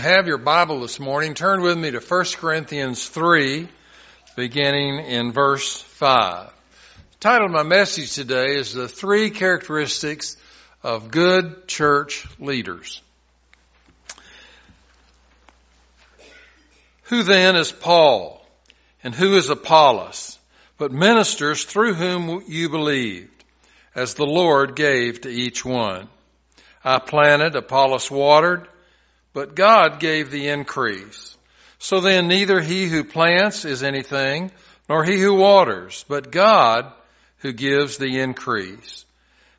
have your Bible this morning, turn with me to 1 Corinthians 3, beginning in verse 5. The title of my message today is The Three Characteristics of Good Church Leaders. Who then is Paul? And who is Apollos? But ministers through whom you believed, as the Lord gave to each one. I planted, Apollos watered, but God gave the increase. So then neither he who plants is anything, nor he who waters, but God who gives the increase.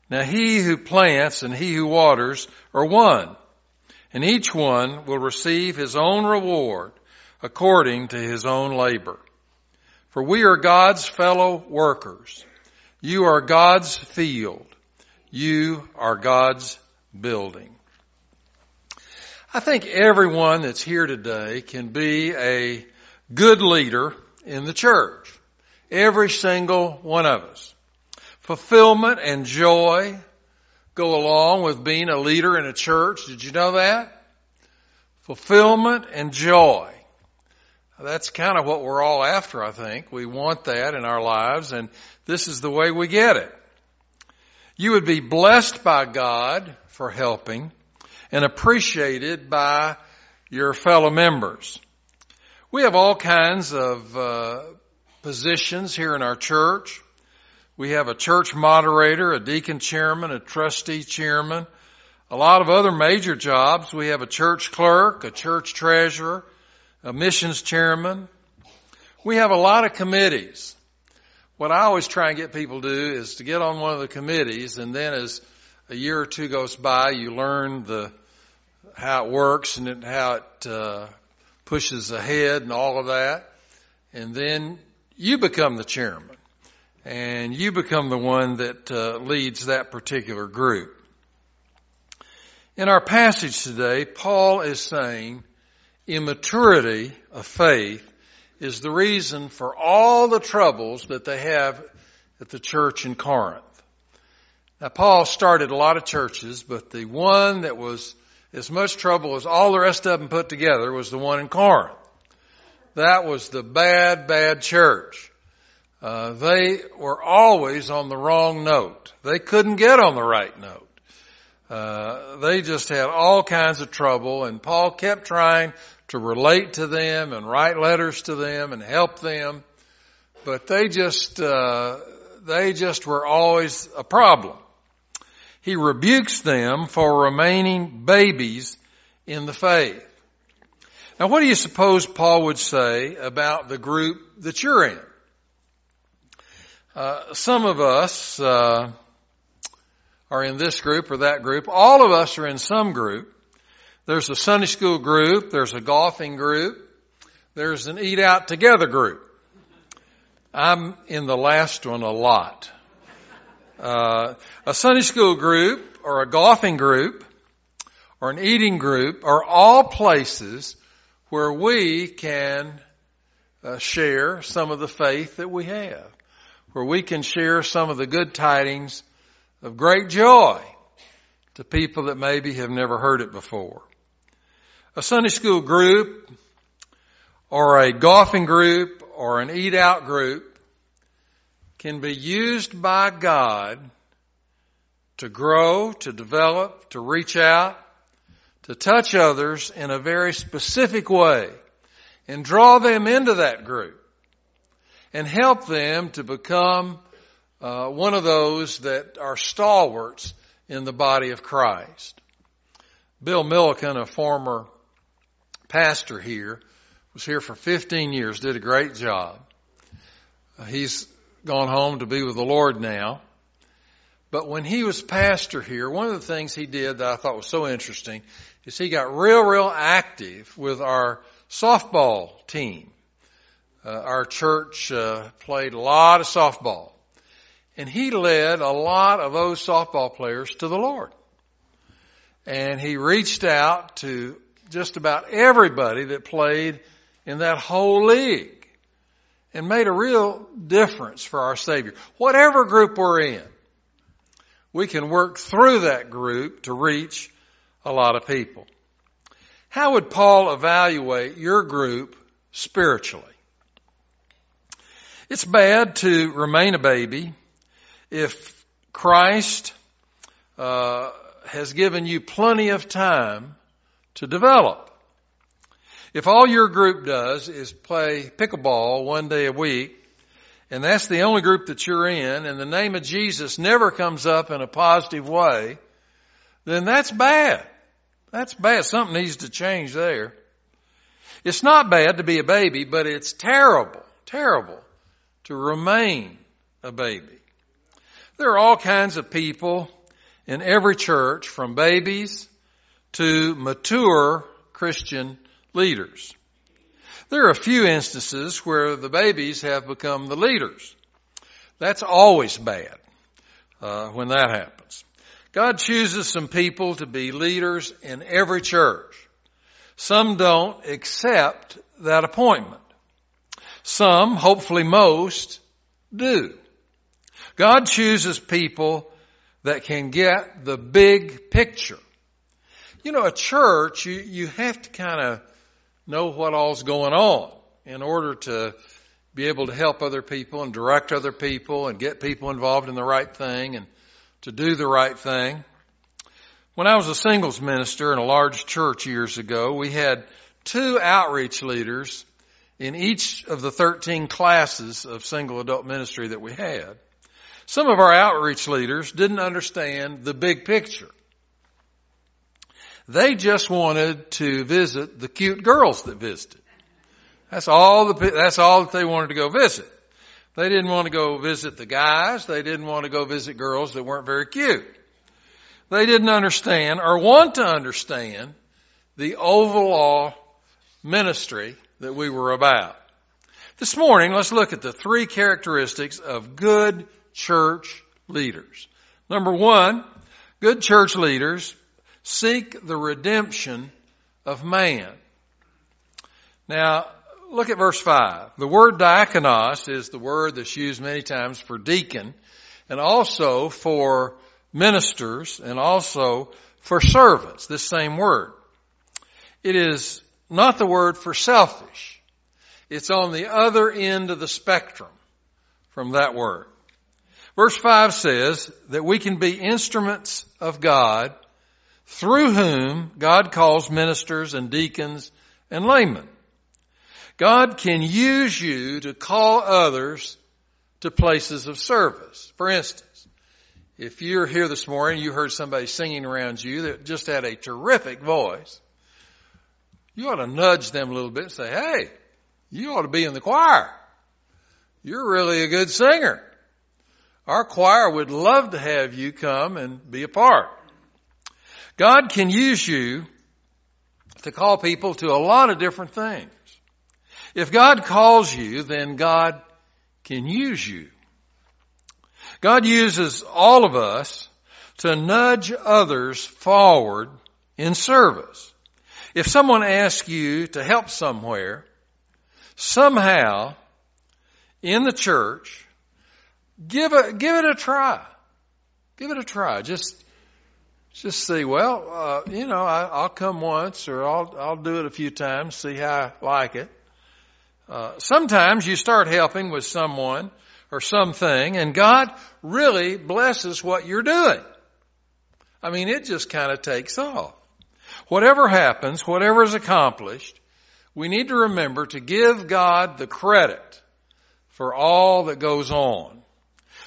Now he who plants and he who waters are one, and each one will receive his own reward according to his own labor. For we are God's fellow workers. You are God's field. You are God's building. I think everyone that's here today can be a good leader in the church. Every single one of us. Fulfillment and joy go along with being a leader in a church. Did you know that? Fulfillment and joy. That's kind of what we're all after, I think. We want that in our lives, and this is the way we get it. You would be blessed by God for helping and appreciated by your fellow members. We have all kinds of uh, positions here in our church. We have a church moderator, a deacon chairman, a trustee chairman, a lot of other major jobs. We have a church clerk, a church treasurer, a missions chairman. We have a lot of committees. What I always try and get people to do is to get on one of the committees and then as a year or two goes by, you learn the how it works and how it uh, pushes ahead and all of that. And then you become the chairman and you become the one that uh, leads that particular group. In our passage today, Paul is saying immaturity of faith is the reason for all the troubles that they have at the church in Corinth. Now Paul started a lot of churches, but the one that was as much trouble as all the rest of them put together was the one in Corinth. That was the bad, bad church. Uh, they were always on the wrong note. They couldn't get on the right note. Uh, they just had all kinds of trouble, and Paul kept trying to relate to them and write letters to them and help them, but they just uh, they just were always a problem he rebukes them for remaining babies in the faith. Now what do you suppose Paul would say about the group that you're in? Uh, some of us uh, are in this group or that group. All of us are in some group. There's a Sunday school group. There's a golfing group. There's an eat out together group. I'm in the last one a lot. Uh, a Sunday school group or a golfing group or an eating group are all places where we can uh, share some of the faith that we have, where we can share some of the good tidings of great joy to people that maybe have never heard it before. A Sunday school group or a golfing group or an eat out group can be used by God to grow, to develop, to reach out, to touch others in a very specific way and draw them into that group and help them to become uh, one of those that are stalwarts in the body of Christ. Bill Milliken, a former pastor here, was here for 15 years, did a great job. Uh, he's gone home to be with the Lord now. But when he was pastor here, one of the things he did that I thought was so interesting is he got real, real active with our softball team. Uh, our church uh, played a lot of softball. And he led a lot of those softball players to the Lord. And he reached out to just about everybody that played in that whole league and made a real difference for our Savior. Whatever group we're in, we can work through that group to reach a lot of people. How would Paul evaluate your group spiritually? It's bad to remain a baby if Christ uh, has given you plenty of time to develop. If all your group does is play pickleball one day a week, and that's the only group that you're in, and the name of Jesus never comes up in a positive way, then that's bad. That's bad. Something needs to change there. It's not bad to be a baby, but it's terrible, terrible to remain a baby. There are all kinds of people in every church, from babies to mature Christian leaders. There are a few instances where the babies have become the leaders. That's always bad uh, when that happens. God chooses some people to be leaders in every church. Some don't accept that appointment. Some, hopefully most, do. God chooses people that can get the big picture. You know, a church, you, you have to kind of know what all's going on in order to be able to help other people and direct other people and get people involved in the right thing and to do the right thing. When I was a singles minister in a large church years ago, we had two outreach leaders in each of the 13 classes of single adult ministry that we had. Some of our outreach leaders didn't understand the big picture. They just wanted to visit the cute girls that visited. That's all the, that's all that they wanted to go visit. They didn't want to go visit the guys. They didn't want to go visit girls that weren't very cute. They didn't understand or want to understand the overall ministry that we were about. This morning, let's look at the three characteristics of good church leaders. Number one, good church leaders seek the redemption of man. Now, look at verse 5. The word diakonos is the word that's used many times for deacon and also for ministers and also for servants, this same word. It is not the word for selfish. It's on the other end of the spectrum from that word. Verse 5 says that we can be instruments of God through whom God calls ministers and deacons and laymen. God can use you to call others to places of service. For instance, if you're here this morning, you heard somebody singing around you that just had a terrific voice, you ought to nudge them a little bit and say, hey, you ought to be in the choir. You're really a good singer. Our choir would love to have you come and be a part. God can use you to call people to a lot of different things. If God calls you, then God can use you. God uses all of us to nudge others forward in service. If someone asks you to help somewhere, somehow in the church, give a, give it a try. Give it a try. Just, just see, well, uh, you know, I, will come once or I'll, I'll do it a few times, see how I like it. Uh, sometimes you start helping with someone or something and God really blesses what you're doing. I mean, it just kind of takes off. Whatever happens, whatever is accomplished, we need to remember to give God the credit for all that goes on.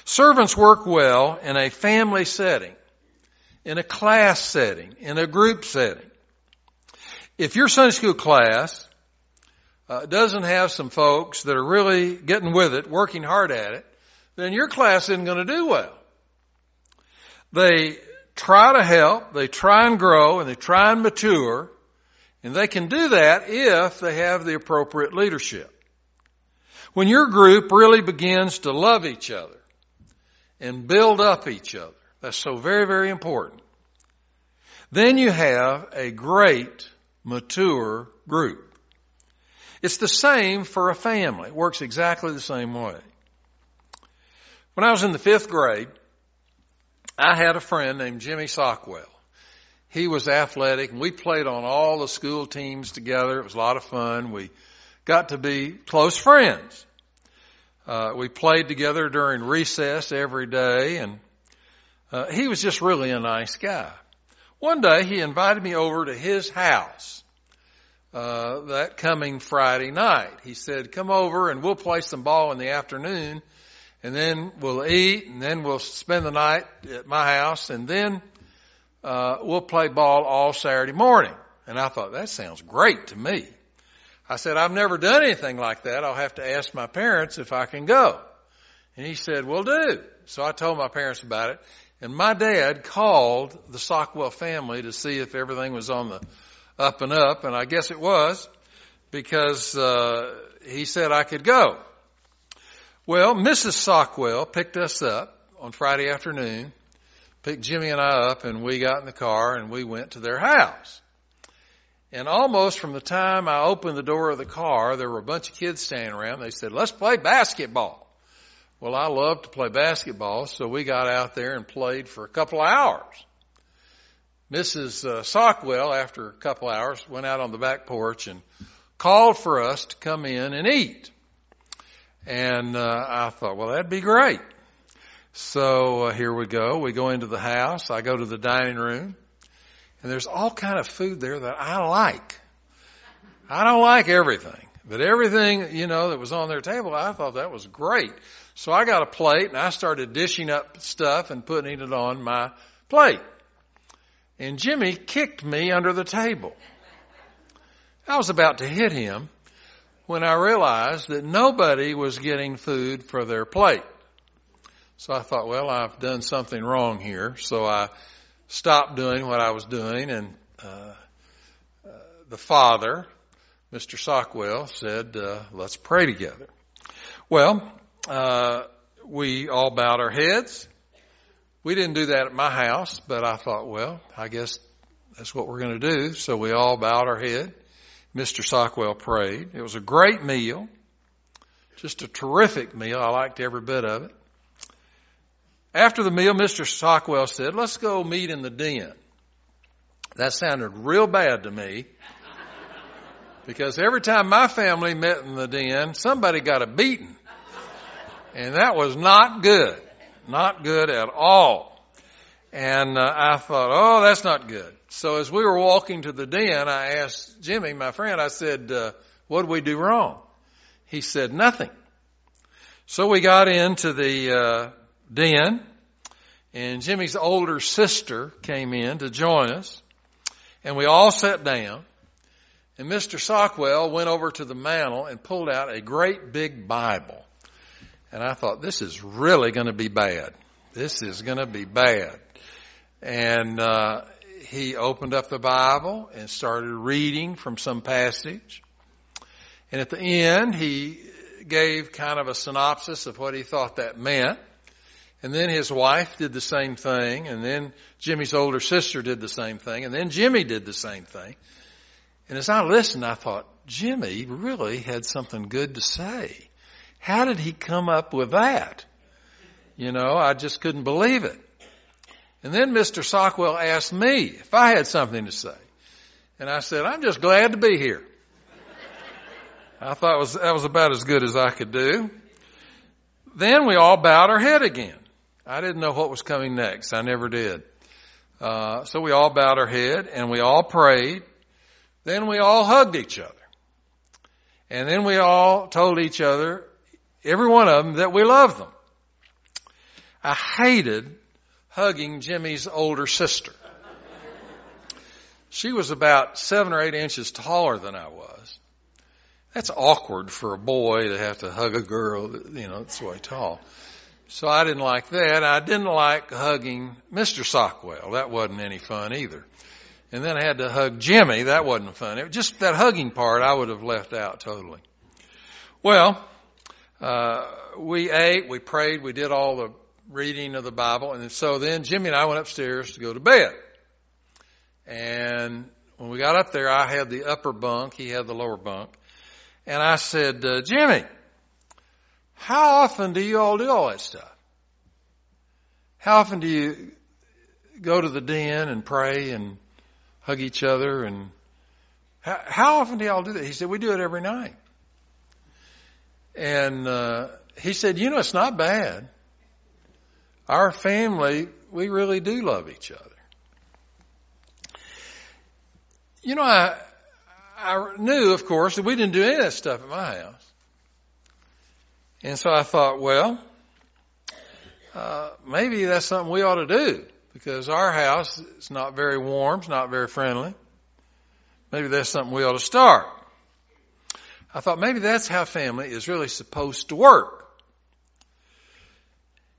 Servants work well in a family setting, in a class setting, in a group setting. If your Sunday school class uh, doesn't have some folks that are really getting with it, working hard at it, then your class isn't going to do well. They try to help, they try and grow, and they try and mature, and they can do that if they have the appropriate leadership. When your group really begins to love each other, and build up each other. That's so very, very important. Then you have a great, mature group. It's the same for a family. It works exactly the same way. When I was in the fifth grade, I had a friend named Jimmy Sockwell. he was athletic and we played on all the school teams together. It was a lot of fun. We got to be close friends. Uh, we played together during recess every day and uh, he was just really a nice guy. One day he invited me over to his house. Uh, that coming Friday night, he said, "Come over and we'll play some ball in the afternoon, and then we'll eat, and then we'll spend the night at my house, and then uh, we'll play ball all Saturday morning." And I thought that sounds great to me. I said, "I've never done anything like that. I'll have to ask my parents if I can go." And he said, "We'll do." So I told my parents about it. And my dad called the Sockwell family to see if everything was on the up and up, and I guess it was because uh, he said I could go. Well, Mrs. Sockwell picked us up on Friday afternoon, picked Jimmy and I up, and we got in the car and we went to their house. And almost from the time I opened the door of the car, there were a bunch of kids standing around. They said, let's play basketball. Well, I love to play basketball, so we got out there and played for a couple of hours. Mrs. Uh, Sockwell, after a couple of hours, went out on the back porch and called for us to come in and eat. And uh, I thought, well, that'd be great. So uh, here we go. We go into the house. I go to the dining room, and there's all kind of food there that I like. I don't like everything, but everything you know that was on their table, I thought that was great. So I got a plate and I started dishing up stuff and putting it on my plate. And Jimmy kicked me under the table. I was about to hit him when I realized that nobody was getting food for their plate. So I thought, well, I've done something wrong here. So I stopped doing what I was doing and uh, uh, the father, Mr. Sockwell, said, uh, let's pray together. Well, uh, we all bowed our heads. We didn't do that at my house, but I thought, well, I guess that's what we're going to do. So we all bowed our head. Mr. Sockwell prayed. It was a great meal. Just a terrific meal. I liked every bit of it. After the meal, Mr. Sockwell said, let's go meet in the den. That sounded real bad to me. Because every time my family met in the den, somebody got a beating. And that was not good. Not good at all. And uh, I thought, oh, that's not good. So as we were walking to the den, I asked Jimmy, my friend, I said, uh, what did we do wrong? He said, nothing. So we got into the uh, den, and Jimmy's older sister came in to join us, and we all sat down. And Mr. Sockwell went over to the mantel and pulled out a great big Bible. And I thought, this is really going to be bad. This is going to be bad. And uh, he opened up the Bible and started reading from some passage. And at the end, he gave kind of a synopsis of what he thought that meant. And then his wife did the same thing. And then Jimmy's older sister did the same thing. And then Jimmy did the same thing. And as I listened, I thought, Jimmy really had something good to say. How did he come up with that? You know, I just couldn't believe it. And then Mr. Sockwell asked me if I had something to say. And I said, I'm just glad to be here. I thought was, that was about as good as I could do. Then we all bowed our head again. I didn't know what was coming next. I never did. Uh, so we all bowed our head and we all prayed. Then we all hugged each other. And then we all told each other every one of them, that we love them. I hated hugging Jimmy's older sister. She was about seven or eight inches taller than I was. That's awkward for a boy to have to hug a girl you know, that's way tall. So I didn't like that. I didn't like hugging Mr. Sockwell. That wasn't any fun either. And then I had to hug Jimmy. That wasn't fun. It, just that hugging part I would have left out totally. Well, uh, we ate, we prayed, we did all the reading of the Bible, and so then Jimmy and I went upstairs to go to bed. And when we got up there, I had the upper bunk, he had the lower bunk, and I said, uh, Jimmy, how often do you all do all that stuff? How often do you go to the den and pray and hug each other and how, how often do y'all do that? He said, we do it every night. And, uh, he said, you know, it's not bad. Our family, we really do love each other. You know, I, I knew, of course, that we didn't do any of that stuff at my house. And so I thought, well, uh, maybe that's something we ought to do because our house is not very warm, it's not very friendly. Maybe that's something we ought to start. I thought maybe that's how family is really supposed to work.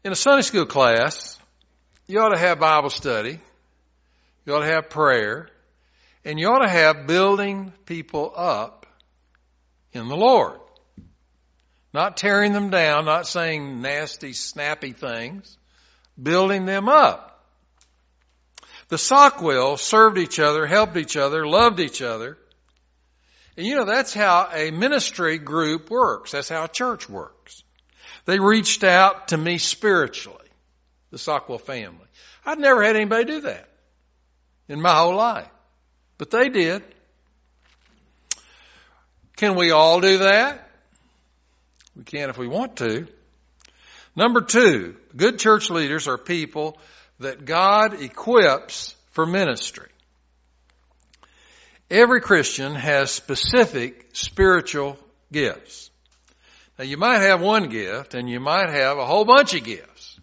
In a Sunday school class, you ought to have Bible study, you ought to have prayer, and you ought to have building people up in the Lord. Not tearing them down, not saying nasty, snappy things, building them up. The Sockwell served each other, helped each other, loved each other. And you know, that's how a ministry group works. That's how a church works. They reached out to me spiritually, the Sockwell family. I'd never had anybody do that in my whole life. But they did. Can we all do that? We can if we want to. Number two, good church leaders are people that God equips for ministry. Every Christian has specific spiritual gifts. Now you might have one gift and you might have a whole bunch of gifts.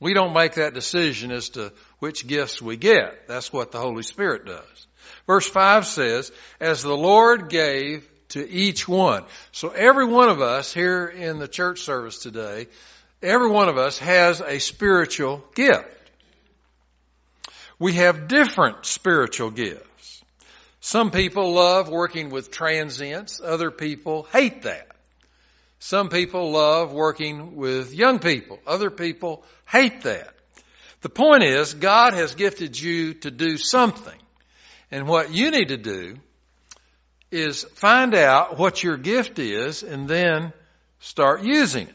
We don't make that decision as to which gifts we get. That's what the Holy Spirit does. Verse 5 says, as the Lord gave to each one. So every one of us here in the church service today, every one of us has a spiritual gift. We have different spiritual gifts. Some people love working with transients. Other people hate that. Some people love working with young people. Other people hate that. The point is, God has gifted you to do something. And what you need to do is find out what your gift is and then start using it.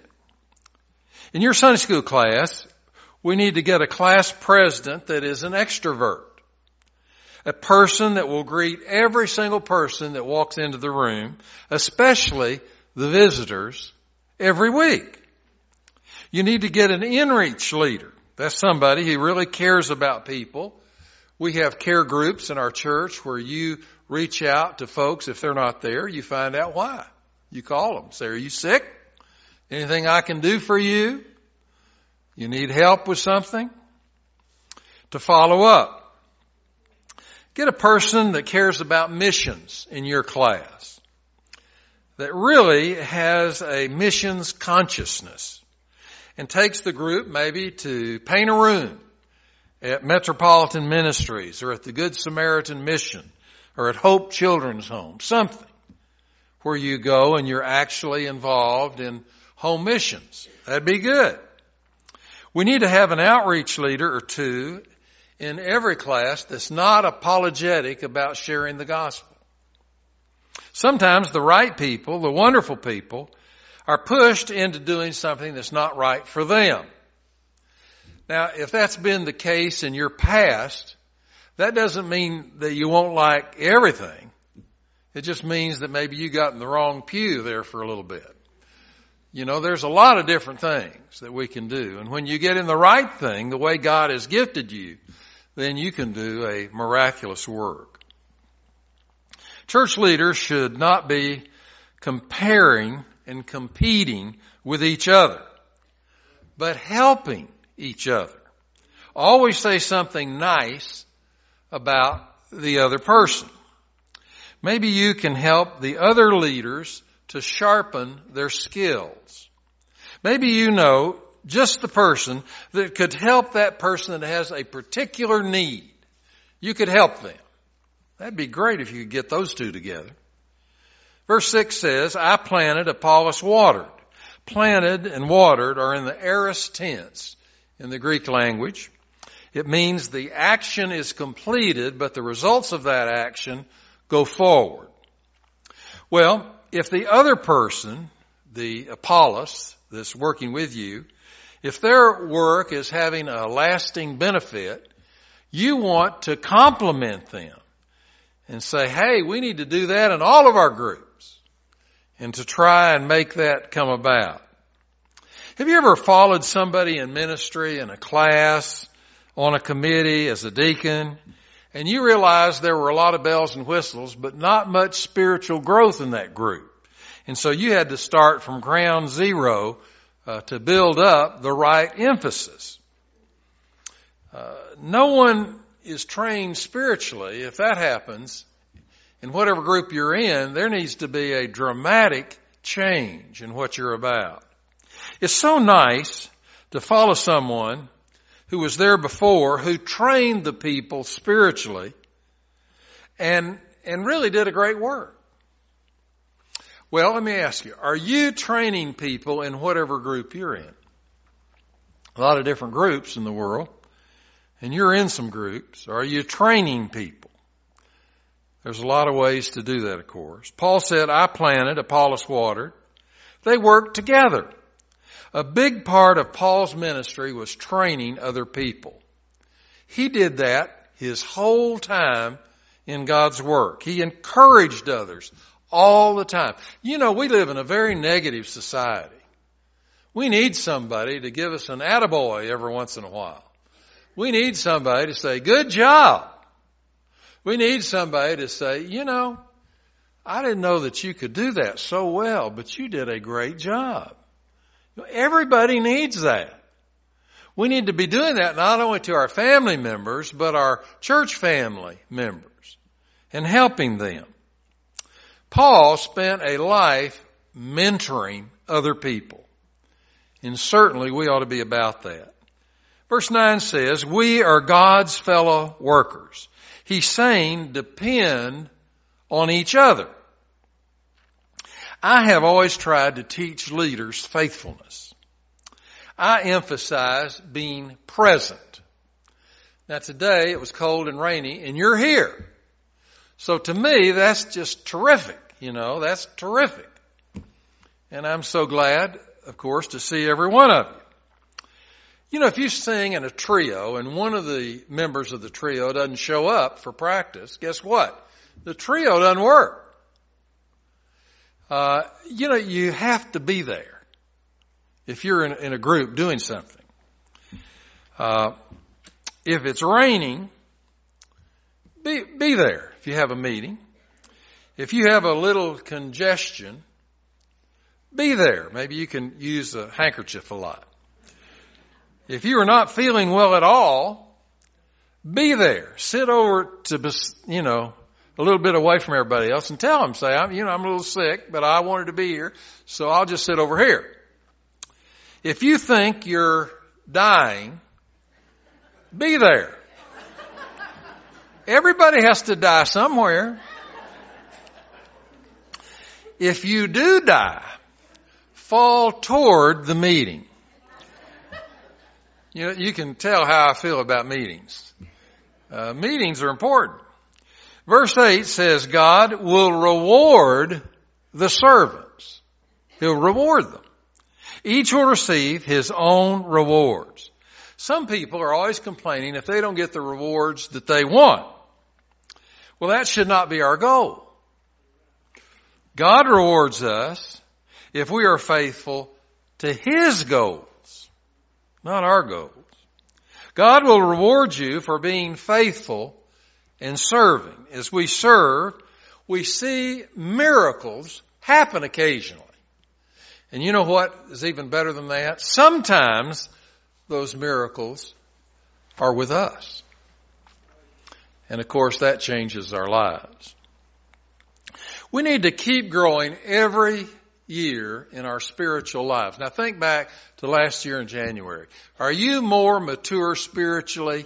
In your Sunday school class, we need to get a class president that is an extrovert. A person that will greet every single person that walks into the room, especially the visitors, every week. You need to get an in-reach leader. That's somebody who really cares about people. We have care groups in our church where you reach out to folks. If they're not there, you find out why. You call them. Say, are you sick? Anything I can do for you? You need help with something? To follow up. Get a person that cares about missions in your class. That really has a missions consciousness. And takes the group maybe to paint a room at Metropolitan Ministries or at the Good Samaritan Mission or at Hope Children's Home, something where you go and you're actually involved in home missions. That'd be good. We need to have an outreach leader or two in every class that's not apologetic about sharing the gospel. Sometimes the right people, the wonderful people, are pushed into doing something that's not right for them. Now, if that's been the case in your past, that doesn't mean that you won't like everything. It just means that maybe you got in the wrong pew there for a little bit. You know, there's a lot of different things that we can do. And when you get in the right thing, the way God has gifted you, then you can do a miraculous work. Church leaders should not be comparing and competing with each other, but helping each other. Always say something nice about the other person. Maybe you can help the other leaders to sharpen their skills. Maybe you know just the person that could help that person that has a particular need. You could help them. That'd be great if you could get those two together. Verse 6 says, I planted, Apollos watered. Planted and watered are in the aorist tense in the Greek language. It means the action is completed, but the results of that action go forward. Well, if the other person, the Apollos that's working with you, if their work is having a lasting benefit, you want to compliment them. and say, hey, we need to do that in all of our groups and to try and make that come about. Have you ever followed somebody in ministry in a class, on a committee as a deacon, and you realized there were a lot of bells and whistles, but not much spiritual growth in that group? And so you had to start from ground zero uh, to build up the right emphasis. Uh, no one is trained spiritually. If that happens, in whatever group you're in, there needs to be a dramatic change in what you're about. It's so nice to follow someone who was there before, who trained the people spiritually and, and really did a great work. Well, let me ask you, are you training people in whatever group you're in? A lot of different groups in the world, and you're in some groups. Are you training people? There's a lot of ways to do that, of course. Paul said, I planted, Apollos watered. They worked together. A big part of Paul's ministry was training other people. He did that his whole time in God's work. He encouraged others all the time. You know, we live in a very negative society. We need somebody to give us an attaboy every once in a while. We need somebody to say, good job. We need somebody to say, you know, I didn't know that you could do that so well, but you did a great job. Everybody needs that. We need to be doing that not only to our family members, but our church family members and helping them. Paul spent a life mentoring other people. And certainly we ought to be about that. Verse 9 says, we are God's fellow workers. He's saying depend on each other. I have always tried to teach leaders faithfulness. I emphasize being present. Now today it was cold and rainy and you're here. So to me, that's just terrific. You know, that's terrific. And I'm so glad, of course, to see every one of you. You know, if you sing in a trio and one of the members of the trio doesn't show up for practice, guess what? The trio doesn't work. Uh, you know, you have to be there if you're in, in a group doing something. Uh, if it's raining, be, be there if you have a meeting. If you have a little congestion, be there. Maybe you can use a handkerchief a lot. If you are not feeling well at all, be there. Sit over to, you know, a little bit away from everybody else and tell them, say, I'm, you know, I'm a little sick, but I wanted to be here, so I'll just sit over here. If you think you're dying, be there. Everybody has to die somewhere. If you do die, fall toward the meeting. You know, you can tell how I feel about meetings. Uh, meetings are important. Verse 8 says God will reward the servants. He'll reward them. Each will receive his own rewards. Some people are always complaining if they don't get the rewards that they want. Well, that should not be our goal. God rewards us if we are faithful to His goals, not our goals. God will reward you for being faithful and serving. As we serve, we see miracles happen occasionally. And you know what is even better than that? Sometimes those miracles are with us. And of course that changes our lives. We need to keep growing every year in our spiritual lives. Now think back to last year in January. Are you more mature spiritually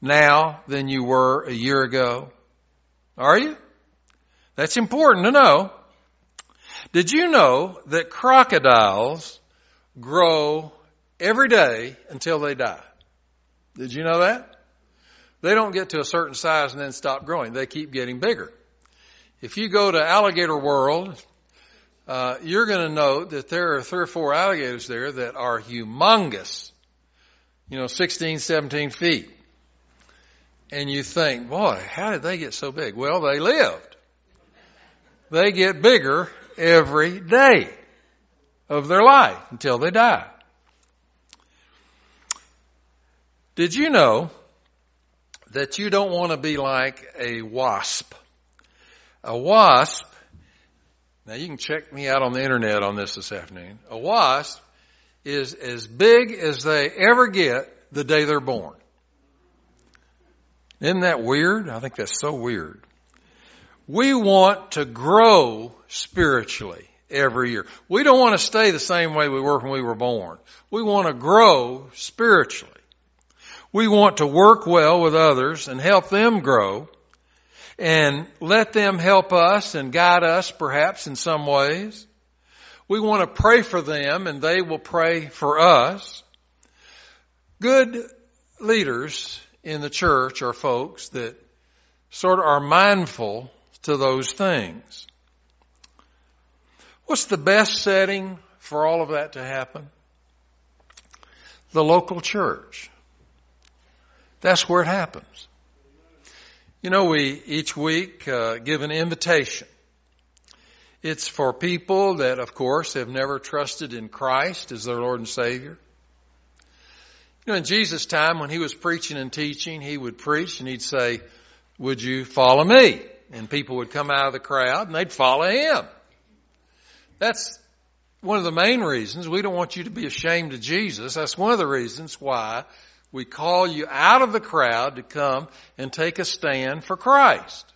now than you were a year ago? Are you? That's important to know. Did you know that crocodiles grow every day until they die? Did you know that? They don't get to a certain size and then stop growing. They keep getting bigger. If you go to Alligator World, uh, you're going to note that there are three or four alligators there that are humongous. You know, 16, 17 feet. and you think, boy, how did they get so big? Well, they lived. They get bigger every day of their life until they die. Did you know that you don't want to be like a wasp? A wasp, now you can check me out on the internet on this this afternoon. A wasp is as big as they ever get the day they're born. Isn't that weird? I think that's so weird. We want to grow spiritually every year. We don't want to stay the same way we were when we were born. We want to grow spiritually. We want to work well with others and help them grow and let them help us and guide us perhaps in some ways. We want to pray for them and they will pray for us. Good leaders in the church are folks that sort of are mindful to those things. What's the best setting for all of that to happen? The local church. That's where it happens. You know, we each week uh, give an invitation. It's for people that, of course, have never trusted in Christ as their Lord and Savior. You know, in Jesus' time, when he was preaching and teaching, he would preach and he'd say, would you follow me? And people would come out of the crowd and they'd follow him. That's one of the main reasons. We don't want you to be ashamed of Jesus. That's one of the reasons why we call you out of the crowd to come and take a stand for Christ.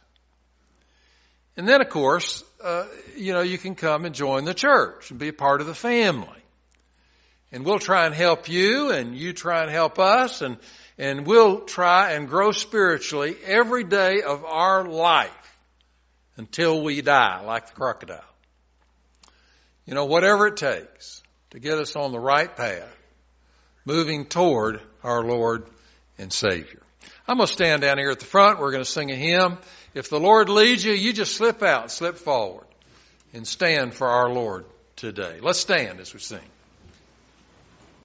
And then, of course, uh, you know, you can come and join the church and be a part of the family. And we'll try and help you and you try and help us and, and we'll try and grow spiritually every day of our life until we die like the crocodile. You know, whatever it takes to get us on the right path, moving toward our Lord and Savior. I'm going to stand down here at the front. We're going to sing a hymn. If the Lord leads you, you just slip out, slip forward, and stand for our Lord today. Let's stand as we sing.